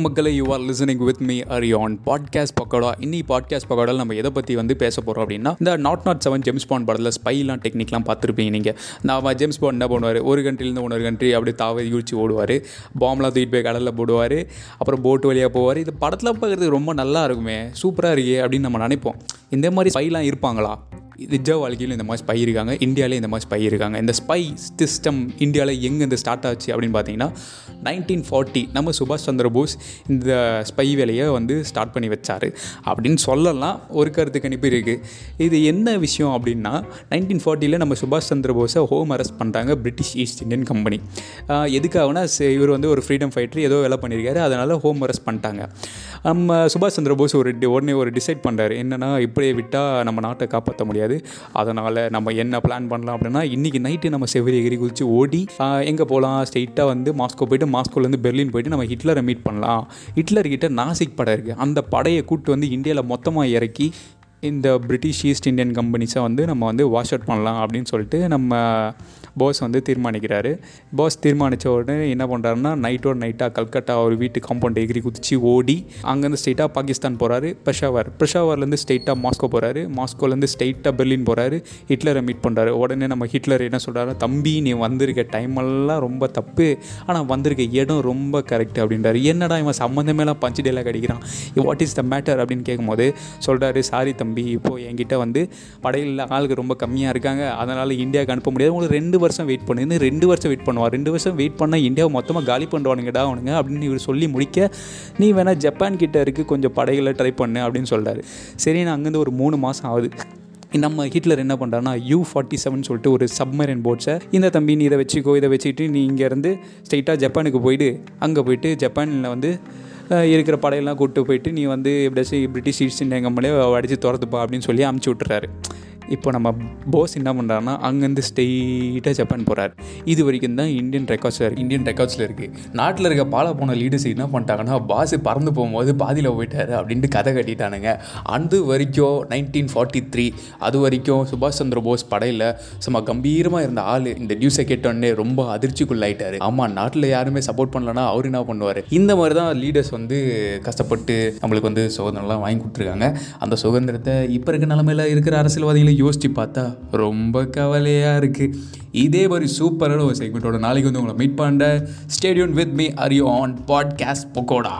மக்களை you are listening with me Ariyan podcast pakoda இன்னி podcast pakoda நம்ம எதை பற்றி வந்து பேச போகிறோம் அப்படின்னா இந்த nought nought seven James Bond படத்தில் ஸ்பைலாம் டெக்னிக்லாம் பார்த்துருப்பீங்க நீங்கள் நான் ஜேம்ஸ் பாண்ட் என்ன பண்ணுவார்? ஒரு கண்ட்ரிலேருந்து இன்னொரு கண்ட்ரி அப்படியே தாவை யூழ்ச்சி ஓடுவார். பாம்பெலாம் தூக்கிட்டு போய் கடலில் போடுவார். அப்புறம் போட்டு வழியாக போவார். இது படத்தில் பார்க்குறதுக்கு ரொம்ப நல்லா இருக்குமே. சூப்பராக இருக்கே அப்படின்னு நம்ம நினைப்போம். இந்த மாதிரி ஸ்பைலாம் இருப்பாங்களா? நிஜ வாழ்க்கையில் இந்த மாதிரி ஸ்பை இருக்காங்க. இந்தியாவிலே இந்த மாதிரி ஸ்பை இருக்காங்க. இந்த ஸ்பை சிஸ்டம் இந்தியாவில் இந்த ஸ்டார்ட் ஆச்சு அப்படின்னு பார்த்தீங்கன்னா நைன்டீன் ஃபார்ட்டி நம்ம சுபாஷ் சந்திர போஸ் இந்த ஸ்பை வேலையை வந்து ஸ்டார்ட் பண்ணி வச்சார். அப்படின்னு சொல்லலாம். ஒரு கருத்து கணிப்பு இருக்குது இது என்ன விஷயம் அப்படின்னா நைன்டீன் ஃபார்ட்டியில் நம்ம சுபாஷ் சந்திர போஸை ஹோம் அரெஸ்ட் பண்ணுறாங்க பிரிட்டிஷ் ஈஸ்ட் இந்தியன் கம்பெனி எதுக்காகனா இவர் வந்து ஒரு ஃப்ரீடம் ஃபைட்டர் ஏதோ வேலை பண்ணியிருக்காரு. அதனால் ஹோம் அரெஸ்ட் பண்ணிட்டாங்க. நம்ம சுபாஷ் சந்திர போஸ் ஒரு உடனே ஒரு டிசைட் பண்ணுறாரு என்னென்னா இப்படியே விட்டால் நம்ம நாட்டை காப்பாற்ற முடியாது. அதனால் நம்ம என்ன பிளான் பண்ணலாம் அப்படின்னா இன்றைக்கி நைட்டு நம்ம செவ்வரி எகிரி குளித்து ஓடி எங்கே போகலாம் ஸ்ட்ரெயிட்டாக வந்து மாஸ்கோ போயிட்டு மாஸ்கோலேருந்து பெர்லின் போயிட்டு நம்ம ஹிட்லரை மீட் பண்ணலாம். ஹிட்லர் கிட்ட நாசிக் படை இருக்குது அந்த படையை கூப்பிட்டு வந்து இந்தியாவில் மொத்தமாக இறக்கி இந்த பிரிட்டிஷ் ஈஸ்ட் இந்தியன் கம்பெனிஸை வந்து நம்ம வந்து வாஷ் அவுட் பண்ணலாம் அப்படின்னு சொல்லிட்டு நம்ம பாஸ் வந்து தீர்மானிக்கிறாரு. பாஸ் தீர்மானித்த உடனே என்ன பண்ணுறாருன்னா நைட்டோட நைட்டாக கல்கட்டா ஒரு வீட்டு காம்பவுண்ட் எகிரி குதிச்சு ஓடி அங்கேருந்து ஸ்ட்ரெயிட்டாக பாகிஸ்தான் போகிறாரு பெஷாவர் பெஷாவர்லேருந்து ஸ்ட்ரெயிட்டாக மாஸ்கோ போகிறாரு மாஸ்கோலேருந்து ஸ்ட்ரெயிட்டாக பெர்லின் போகிறாரு ஹிட்லரை மீட் பண்ணுறாரு உடனே நம்ம ஹிட்லர் என்ன சொல்கிறாரு தம்பி நீ வந்திருக்க டைமெல்லாம் ரொம்ப தப்பு. ஆனால் வந்திருக்க இடம் ரொம்ப கரெக்ட் அப்படின்றாரு. என்னடா இவன் சம்மந்தமேலாம் பஞ்சு டேலாக் அடிக்கிறான் வாட் இஸ் த மேட்டர் அப்படின்னு கேட்கும்போது சொல்கிறாரு சாரி தம்பி தம்பி இப்போது என்கிட்ட வந்து படையில் ஆளுக்கு ரொம்ப கம்மியாக இருக்காங்க. அதனால் இந்தியாவுக்கு அனுப்ப முடியாது. உங்களுக்கு ரெண்டு வருஷம் வெயிட் பண்ணுன்னு ரெண்டு வருஷம் வெயிட் பண்ணுவார் ரெண்டு வருஷம் வெயிட் பண்ணால் இந்தியாவை மொத்தமாக காலி பண்ணுவானுங்கடா அவனுங்க அப்படின்னு இவர் சொல்லி முடிக்க நீ வேணால் ஜப்பான் கிட்டே இருக்கு கொஞ்சம் படைகளை ட்ரை பண்ணு அப்படின்னு சொல்கிறாரு சரி நான் அங்கேருந்து ஒரு மூணு மாதம் ஆகுது. நம்ம ஹிட்லர் என்ன பண்ணுறான்னா யூ ஃபார்ட்டி செவன் சொல்லிட்டு ஒரு சப்மரைன் போட்ஸை இந்த தம்பி நீ இதை வச்சுக்கோ இதை வச்சுக்கிட்டு நீ இங்கேருந்து ஸ்ட்ரைட்டாக ஜப்பானுக்கு போயிடு. அங்கே போயிட்டு ஜப்பானில் வந்து இருக்கிற படையெல்லாம் கூப்பிட்டு போயிட்டு நீ வந்து எப்படியாச்சும் பிரிட்டிஷ் ஈஸ்ட் இந்தியா கம்பெனியை அடித்து துரத்துப்பா அப்படின்னு சொல்லி அமுச்சு விட்டுறாரு. இப்போ நம்ம போஸ் என்ன பண்ணுறாருன்னா அங்கேருந்து ஸ்ட்ரெயிட்டாக ஜப்பான் போகிறார் இது வரைக்கும் தான் இந்தியன் ரெக்கார்ட்ஸில் இருக்குது இந்தியன் ரெக்கார்ட்ஸில் இருக்குது நாட்டில் இருக்க பாலா போன லீடர்ஸ் என்ன பண்ணிட்டாங்கன்னா பாஸ் பறந்து போகும்போது பாதியில் போயிட்டார் அப்படின்ட்டு கதை கட்டிட்டானுங்க. அது வரைக்கும் நைன்டீன் ஃபார்ட்டி த்ரீ அது வரைக்கும் சுபாஷ் சந்திர போஸ் படையில் சும்மா கம்பீரமாக இருந்த ஆள். இந்த நியூஸை கேட்டோடனே ரொம்ப அதிர்ச்சிக்குள்ளாயிட்டார். ஆமாம் நாட்டில் யாருமே சப்போர்ட் பண்ணலன்னா அவர் என்ன பண்ணுவார்? இந்த மாதிரி தான் லீடர்ஸ் வந்து கஷ்டப்பட்டு நம்மளுக்கு வந்து சுதந்திரம்லாம் வாங்கி கொடுத்துருக்காங்க. அந்த சுதந்திரத்தை இப்போ இருக்க நிலமையில் இருக்கிற அரசியல்வாதிகளை யோசித்து பார்த்தா ரொம்ப கவலையாக இருக்குது இதே மாதிரி சூப்பரான ஒரு செக்மெண்ட்டோட நாளைக்கு வந்து உங்களை மீட் பண்ணுறேன் ஸ்டேடியோன் with me are you on podcast pakoda